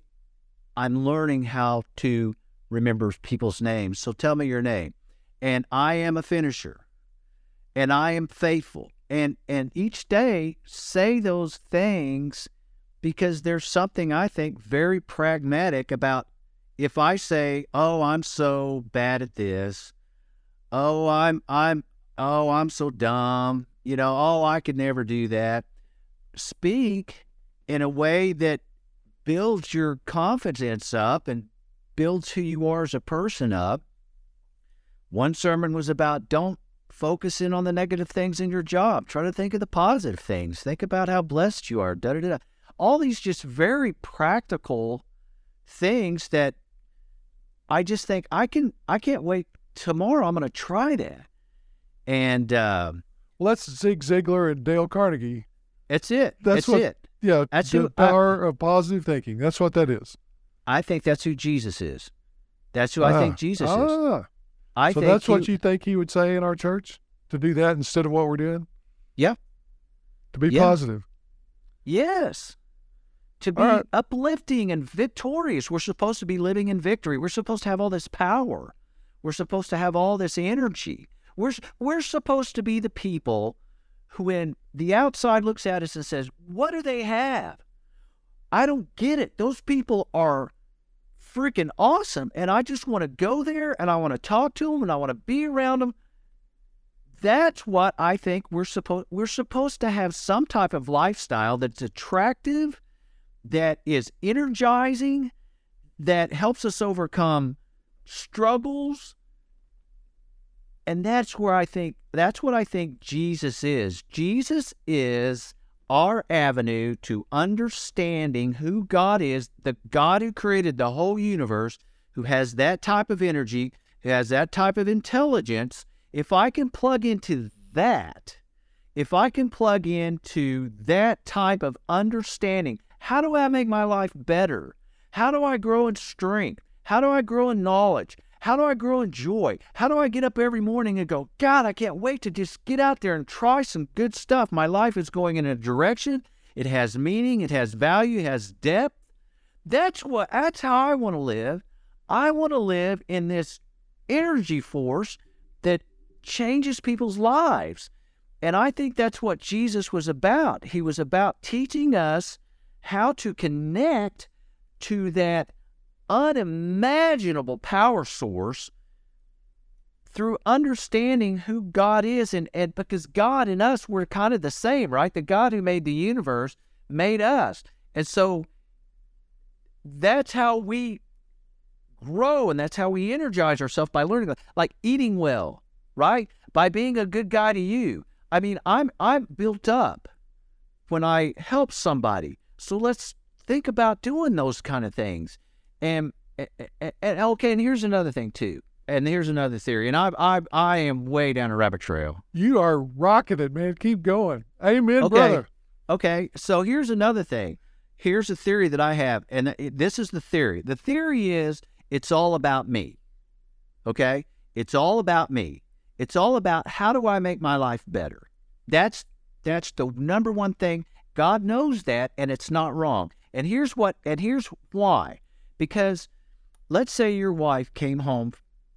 I'm learning how to remember people's names. So tell me your name. And I am a finisher. And I am faithful. And and each day say those things because there's something I think very pragmatic about if I say, "Oh, I'm so bad at this. Oh, I'm I'm oh, I'm so dumb. You know, oh, I could never do that." Speak in a way that builds your confidence up and builds who you are as a person up. One sermon was about don't focus in on the negative things in your job. Try to think of the positive things. Think about how blessed you are. Da da da. All these just very practical things that I just think I can. I can't wait tomorrow. I'm going to try that. And uh, well, that's Zig Ziglar and Dale Carnegie. That's it. That's, that's what, it. Yeah, that's the who, power I, of positive thinking. That's what that is. I think that's who Jesus is. That's who I think ah, Jesus ah. is. I so that's he, what you think he would say in our church to do that instead of what we're doing. Yeah. To be yeah. positive. Yes. To be right. uplifting and victorious. We're supposed to be living in victory. We're supposed to have all this power. We're supposed to have all this energy. We're we're supposed to be the people who, when the outside looks at us and says, "What do they have?" I don't get it. Those people are freaking awesome. And I just want to go there and I want to talk to them and I want to be around them. That's what I think we're supposed we're supposed to have some type of lifestyle that's attractive, that is energizing, that helps us overcome struggles. And that's where I think that's what I think Jesus is. Jesus is our avenue to understanding who God is, the God who created the whole universe, who has that type of energy, who has that type of intelligence, if I can plug into that, if I can plug into that type of understanding, how do I make my life better? How do I grow in strength? How do I grow in knowledge? How do I grow in joy? How do I get up every morning and go, God, I can't wait to just get out there and try some good stuff. My life is going in a direction. It has meaning, it has value, it has depth. That's what that's how I want to live. I want to live in this energy force that changes people's lives. And I think that's what Jesus was about. He was about teaching us how to connect to that unimaginable power source through understanding who God is. And, and because God and us, we're kind of the same, right? The God who made the universe made us. And so that's how we grow and that's how we energize ourselves by learning, like eating well, right? By being a good guy to you. I mean, I'm I'm built up when I help somebody. So let's think about doing those kind of things. And, and, and okay, and here's another thing too. And here's another theory. And I I I am way down a rabbit trail. You are rocking it, man. Keep going. Amen, okay. brother. Okay. So here's another thing. Here's a theory that I have, and this is the theory. The theory is it's all about me. Okay? It's all about me. It's all about how do I make my life better. That's that's the number one thing. God knows that and it's not wrong. And here's what and here's why. Because let's say your wife came home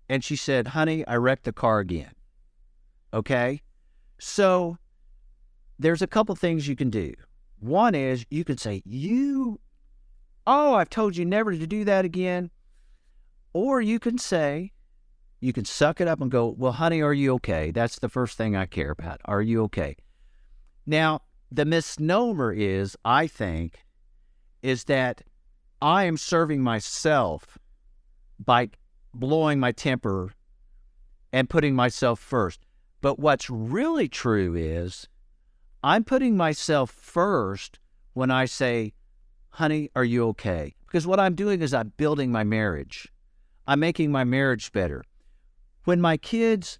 and she said, Honey, I wrecked the car again. Okay? So there's a couple things you can do. One is you can say, You, oh, I've told you never to do that again. Or you can say, you can suck it up and go, Well, honey, are you okay? That's the first thing I care about. Are you okay? Now, the misnomer is, I think, is that I am serving myself by blowing my temper and putting myself first. But what's really true is I'm putting myself first when I say, honey, are you okay? Because what I'm doing is I'm building my marriage. I'm making my marriage better. When my kids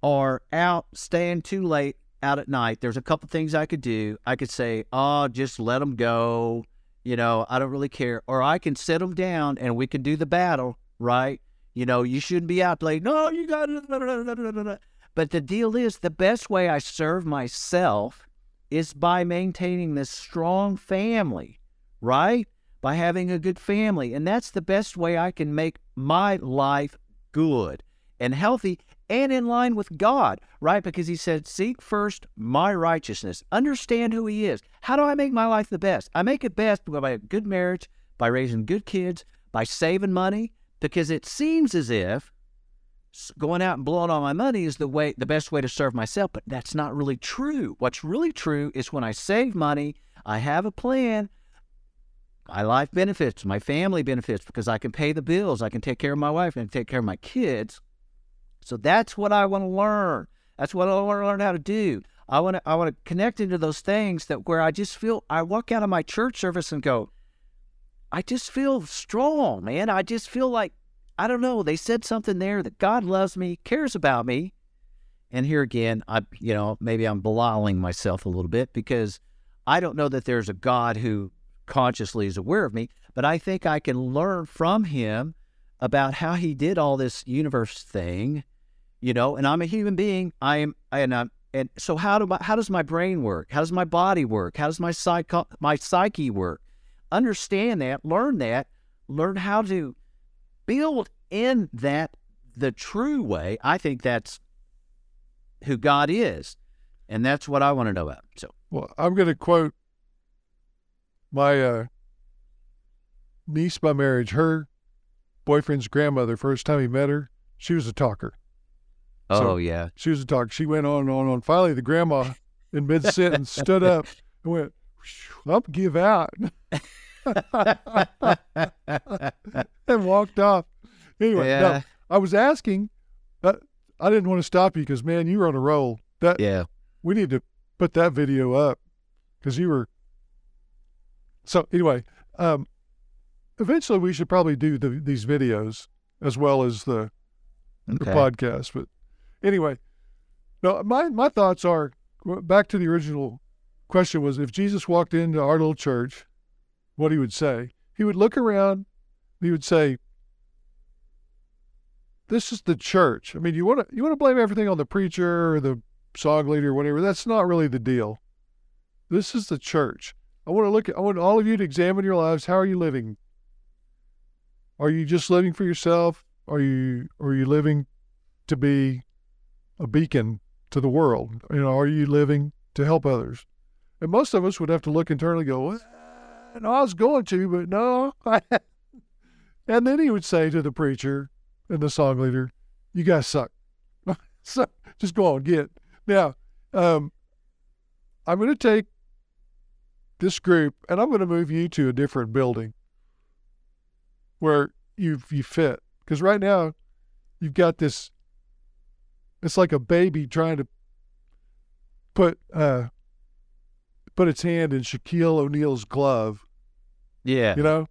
are out staying too late out at night, there's a couple things I could do. I could say, "Oh, just let them go." You know, I don't really care. Or I can sit them down and we can do the battle, right? You know, you shouldn't be out late. No, you got it. But the deal is, the best way I serve myself is by maintaining this strong family, right? By having a good family. And that's the best way I can make my life good and healthy and in line with God, right? Because he said, Seek first my righteousness. Understand who he is. How do I make my life the best? I make it best by a good marriage, by raising good kids, by saving money, because it seems as if going out and blowing all my money is the way the best way to serve myself, but that's not really true. What's really true is when I save money, I have a plan, my life benefits, my family benefits because I can pay the bills, I can take care of my wife, and take care of my kids. So that's what I want to learn. That's what I want to learn how to do. I want to I want to connect into those things that where I just feel I walk out of my church service and go, I just feel strong, man. I just feel like I don't know. They said something there that God loves me, cares about me. And here again, I you know maybe I'm belittling myself a little bit because I don't know that there's a God who consciously is aware of me, but I think I can learn from Him about how He did all this universe thing you know, and I'm a human being. I am, and I'm, and so how do my, how does my brain work? How does my body work? How does my psycho, my psyche work? Understand that, learn that, learn how to build in that the true way. I think that's who God is, and that's what I want to know about. So, well, I'm going to quote my uh, niece by marriage. Her boyfriend's grandmother, first time he met her, she was a talker. Oh so yeah. She was a talk. She went on and on and on. Finally, the grandma in mid sentence stood up and went, "Up, give out," and walked off. Anyway, yeah. no, I was asking. Uh, I didn't want to stop you because man, you were on a roll. That yeah. We need to put that video up because you were. So anyway, um, eventually we should probably do the, these videos as well as the okay. the podcast. But Anyway, no, my my thoughts are back to the original question was if Jesus walked into our little church, what he would say. He would look around, he would say, This is the church. I mean, you want to you want to blame everything on the preacher or the song leader or whatever. That's not really the deal. This is the church. I want to look at I want all of you to examine your lives. How are you living? Are you just living for yourself? Are you are you living to be a beacon to the world? You know, are you living to help others? And most of us would have to look internally and go, no, I was going to, but no. and then he would say to the preacher and the song leader, you guys suck. so just go on, get. Now, um, I'm going to take this group and I'm going to move you to a different building where you you fit. Because right now, you've got this it's like a baby trying to put uh, put its hand in Shaquille O'Neal's glove. Yeah. You know?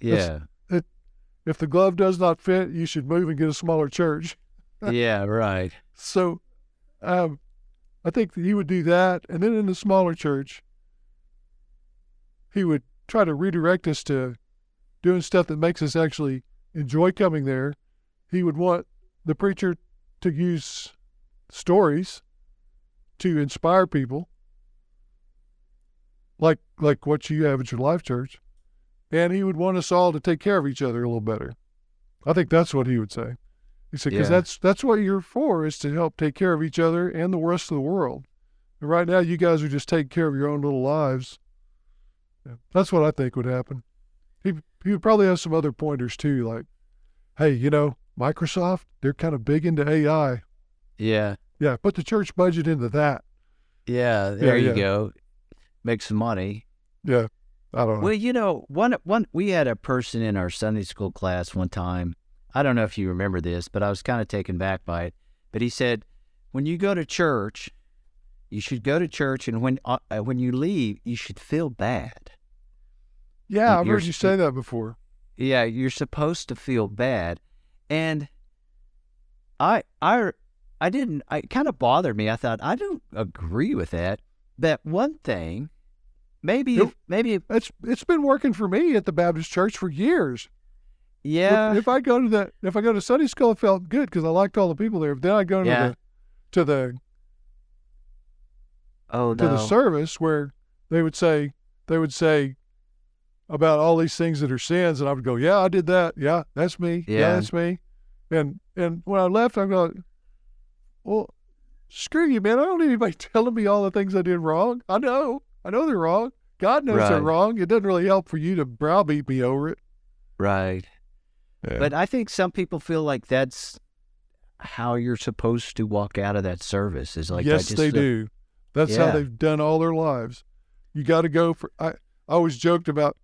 Yeah. It, if the glove does not fit, you should move and get a smaller church. yeah, right. So um, I think he would do that. And then in the smaller church, he would try to redirect us to doing stuff that makes us actually enjoy coming there. He would want the preacher to use stories to inspire people, like like what you have at your life church, and he would want us all to take care of each other a little better. I think that's what he would say. He said because yeah. that's that's what you're for is to help take care of each other and the rest of the world. And right now, you guys are just taking care of your own little lives. Yeah, that's what I think would happen. He he would probably have some other pointers too, like, hey, you know, Microsoft, they're kind of big into AI. Yeah. Yeah. Put the church budget into that. Yeah. There yeah, you yeah. go. Make some money. Yeah. I don't know. Well, you know, one one we had a person in our Sunday school class one time. I don't know if you remember this, but I was kind of taken back by it. But he said, when you go to church, you should go to church, and when uh, uh when you leave, you should feel bad. Yeah, I've heard you say that before. Yeah, you're supposed to feel bad, and I I I didn't. I it kind of bothered me. I thought I don't agree with that. That one thing, maybe, Nope. if, maybe, It's it's been working for me at the Baptist church for years. yeah, If, if I go to the if I go to Sunday school, it felt good because I liked all the people there. But then I go to Yeah. the to the oh to no, the service where they would say they would say about all these things that are sins, and I would go, "Yeah, I did that. Yeah, that's me. Yeah, Yeah. that's me." And and when I left, I'm going, "Well, screw you, man! I don't need anybody telling me all the things I did wrong. I know, I know they're wrong. God knows they're wrong. It doesn't really help for you to browbeat me over it." right. Yeah. But I think some people feel like that's how you're supposed to walk out of that service. Is like yes, just they do. That's how they've done all their lives. You got to go for. I, I always joked about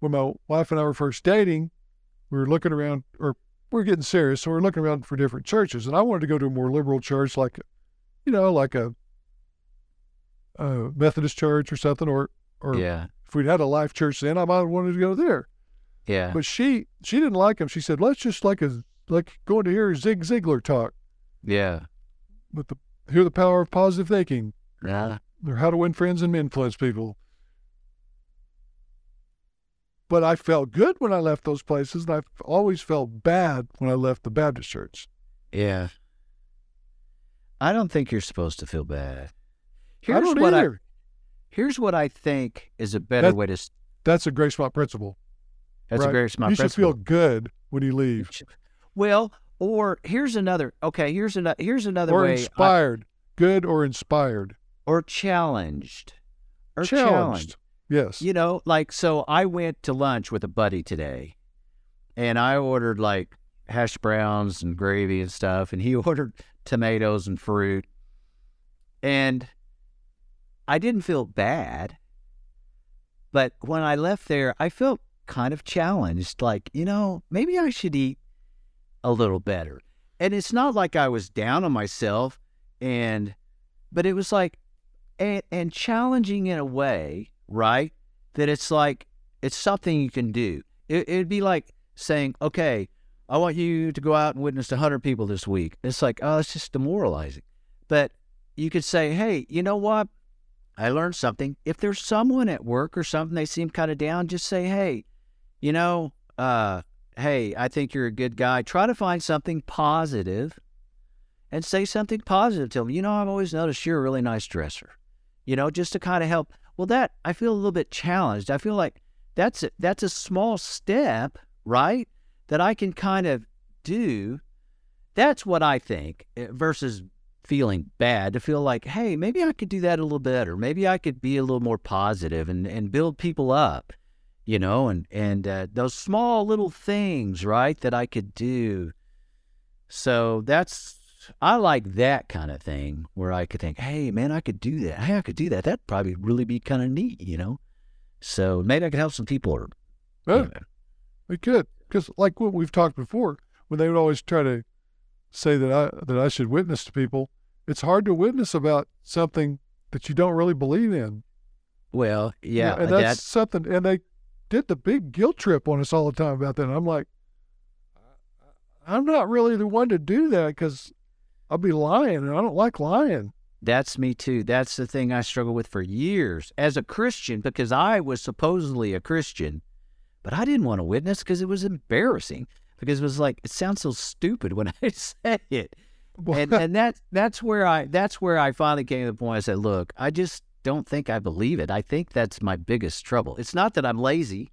when my wife and I were first dating. We were looking around, or we are getting serious, so we are looking around for different churches, and I wanted to go to a more liberal church, like, you know, like a, a Methodist church or something, or or Yeah, if we'd had a life church then, I might have wanted to go there. yeah, But she she didn't like him. She said, "Let's just like a like going to hear Zig Ziglar talk yeah, with the hear the power of positive thinking." yeah. or how to win friends and influence people. But I felt good when I left those places, and I've always felt bad when I left the Baptist church. Yeah. I don't think you're supposed to feel bad. I Here's don't what I either. here's what I think is a better That- way to. That's a Gracemont principle. That's a right? very smart you should feel good when you leave, well, or here's another. Okay, here's another. Here's another or way. I- inspired, good or inspired, or challenged. Or challenged. challenged. Yes. You know, like so. I went to lunch with a buddy today, and I ordered like hash browns and gravy and stuff, and he ordered tomatoes and fruit, and I didn't feel bad. But when I left there, I felt kind of challenged. Like, you know, maybe I should eat a little better. And it's not like I was down on myself, and but it was like, and, and challenging in a way, right? That it's like it's something you can do. It, it'd be like saying, okay, I want you to go out and witness to 100 people this week. It's like, oh, it's just demoralizing. But you could say, hey, you know what? I learned something. If there's someone at work or something, they seem kind of down, just say, hey, you know, uh, hey, I think you're a good guy. Try to find something positive and say something positive to them. You know, I've always noticed you're a really nice dresser. You know, just to kind of help. Well, that I feel a little bit challenged. I feel like that's a, that's a small step, right? That I can kind of do. That's what I think eh, versus feeling bad to feel like, hey, maybe I could do that a little better. Maybe I could be a little more positive and, and build people up, you know, and, and uh, those small little things, right, that I could do. So that's, I like that kind of thing where I could think, hey, man, I could do that. Hey, I could do that. That'd probably really be kind of neat, you know? So maybe I could help some people. Or, Yeah, anyway. they could. Because, like what we've talked before, when they would always try to say that I that I should witness to people, it's hard to witness about something that you don't really believe in. Well, You yeah, know, and that- that's something. And they did the big guilt trip on us all the time about that. And I'm like, I'm not really the one to do that because I'll be lying, and I don't like lying. That's me too. That's the thing I struggled with for years as a Christian because I was supposedly a Christian, but I didn't want to witness because it was embarrassing. Because it was like it sounds so stupid when I say it, and and that that's where I that's where I finally came to the point. I said, look, I just don't think I believe it. I think that's my biggest trouble. It's not that I'm lazy.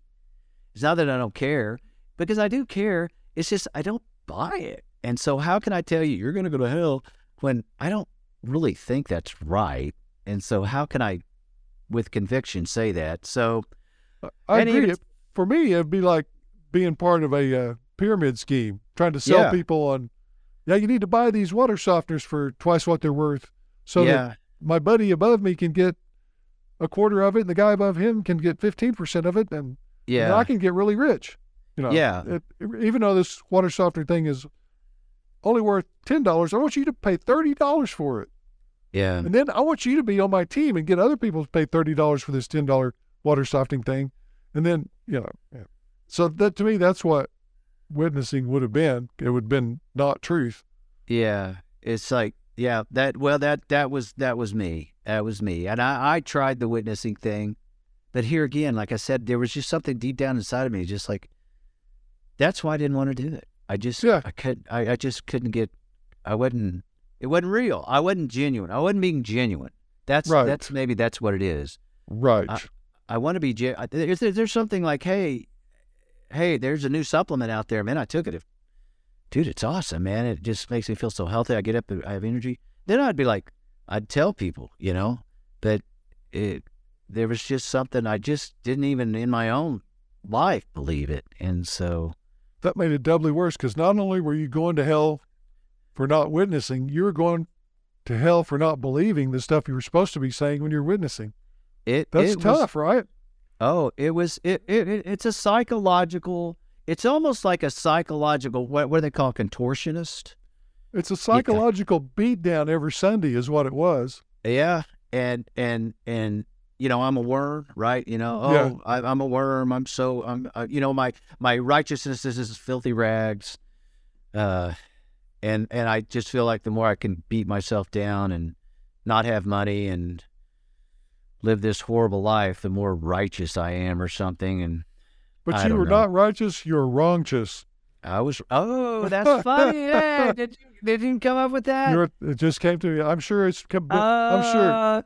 It's not that I don't care because I do care. It's just I don't buy it. And so how can I tell you you're going to go to hell when I don't really think that's right? And so how can I, with conviction, say that? So I agree. even- For me, it'd be like being part of a uh, pyramid scheme, trying to sell Yeah. people on, yeah, you need to buy these water softeners for twice what they're worth, so that my buddy above me can get a quarter of it, and the guy above him can get fifteen percent of it, and, and yeah, I can get really rich. You know, Yeah. It, even though this water softener thing is only worth ten dollars, I want you to pay thirty dollars for it, yeah, and then I want you to be on my team and get other people to pay thirty dollars for this ten dollar water softening thing, and then you know, yeah. so that to me that's what witnessing would have been. It would have been not truth. yeah. it's like yeah that well that that was that was me that was me and I I tried the witnessing thing, but here again like I said there was just something deep down inside of me just like that's why I didn't want to do it. I just Yeah. I could I, I just couldn't get I wasn't it wasn't real. I wasn't genuine. I wasn't being genuine. That's Right. that's maybe that's what it is. Right. I- I want to be. ge- Is there, there's something like, hey, hey, there's a new supplement out there, man. I took it. If, dude, it's awesome, man. It just makes me feel so healthy. I get up, I have energy. Then I'd be like, I'd tell people, you know, but it there was just something I just didn't even in my own life believe it, and so that made it doubly worse because not only were you going to hell for not witnessing, you were going to hell for not believing the stuff you were supposed to be saying when you're witnessing. it That's it was- tough, right? Oh, it was it, it, it it's a psychological. It's almost like a psychological. What what do they call it? contortionist? It's a psychological beatdown every Sunday, is what it was. Yeah, and and and you know I'm a worm, right? You know, oh, Yeah. I, I'm a worm. I'm so I'm uh, you know my my righteousness is, is filthy rags, uh, and and I just feel like the more I can beat myself down and not have money and live this horrible life, the more righteous I am or something. And But I you were know. not righteous, you were wrongous. I was oh, that's funny. Yeah, did you did you come up with that? You were, it just came to me. I'm sure it's come, but I'm sure Uh,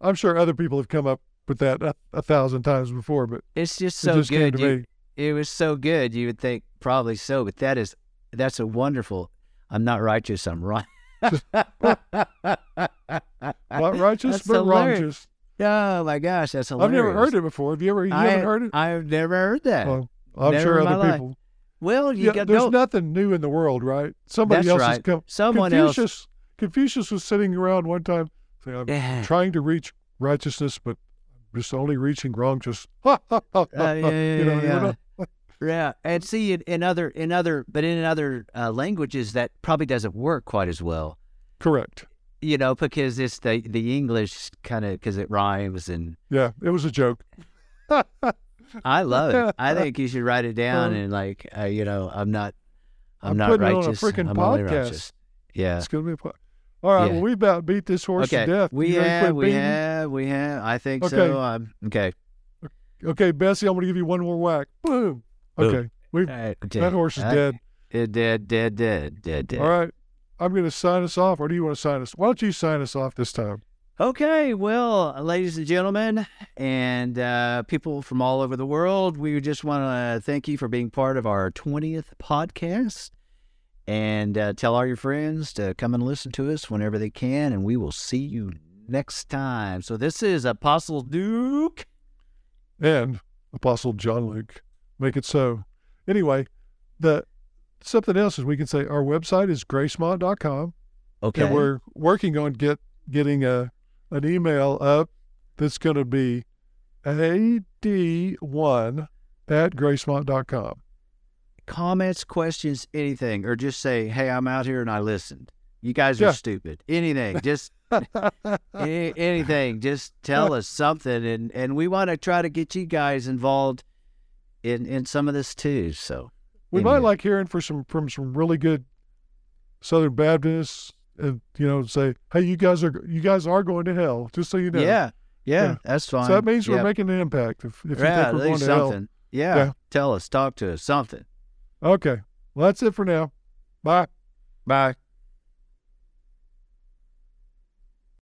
I'm sure other people have come up with that a, a thousand times before, but It's just it so just came good. to You- me. it was so good. You would think probably so, but that is that's a wonderful. I'm not righteous. I'm right. Not righteous, That's but hilarious. wrongous. Oh my gosh, that's hilarious. I've never heard it before. Have you ever? You I, haven't heard it? I've never heard that. Well, I'm never sure other life. people. well, you Yeah, got there's no. nothing new in the world, right? Somebody else has come. Someone else. Confucius, Confucius was sitting around one time "I'm Yeah. trying to reach righteousness, but just only reaching wrongous." Ha, ha, ha, ha, Uh, yeah, ha. yeah, You know, yeah, and see in, in other in other but in other uh, languages that probably doesn't work quite as well. Correct. You know, because it's the the English kind of because it rhymes and Yeah, it was a joke. I love it. I think you should write it down Um, and like, uh, you know, I'm not, I'm, I'm not putting it on a righteous. freaking I'm only podcast. righteous. Yeah. It's gonna be a po- All right. Yeah. Well, we about beat this horse Okay. to death. We You to have, we beating? have, we have. I think Okay. so. I'm okay. Okay, Bessie, I'm gonna give you one more whack. Boom. Boom. Okay. We right, okay. that horse is Uh, dead. It dead, dead, dead, dead, dead. All right. I'm gonna sign us off, or do you want to sign us? Why don't you sign us off this time? Okay, well, ladies and gentlemen, and uh, people from all over the world, we just want to thank you for being part of our 20th podcast. And uh, tell all your friends to come and listen to us whenever they can, and we will see you next time. So, this is Apostle Duke. and Apostle John Luke. Make it so. Anyway, the something else is we can say our website is gracemont.com Okay. and we're working on get getting a an email up that's going to be ad1 at gracemont.com. Comments, questions, anything, or just say, hey, I'm out here and I listened. You guys are Yeah. stupid. Anything. Just A- anything just tell us something and and we want to try to get you guys involved in in some of this too so we might like hearing for some from some really good Southern Baptists and you know say, hey, you guys are you guys are going to hell, just so you know. yeah, yeah Yeah. that's fine So that means yeah. we're making an impact. If, if you yeah, think at we're going to hell, something yeah. Yeah. tell us talk to us something Okay. Well, that's it for now. Bye. bye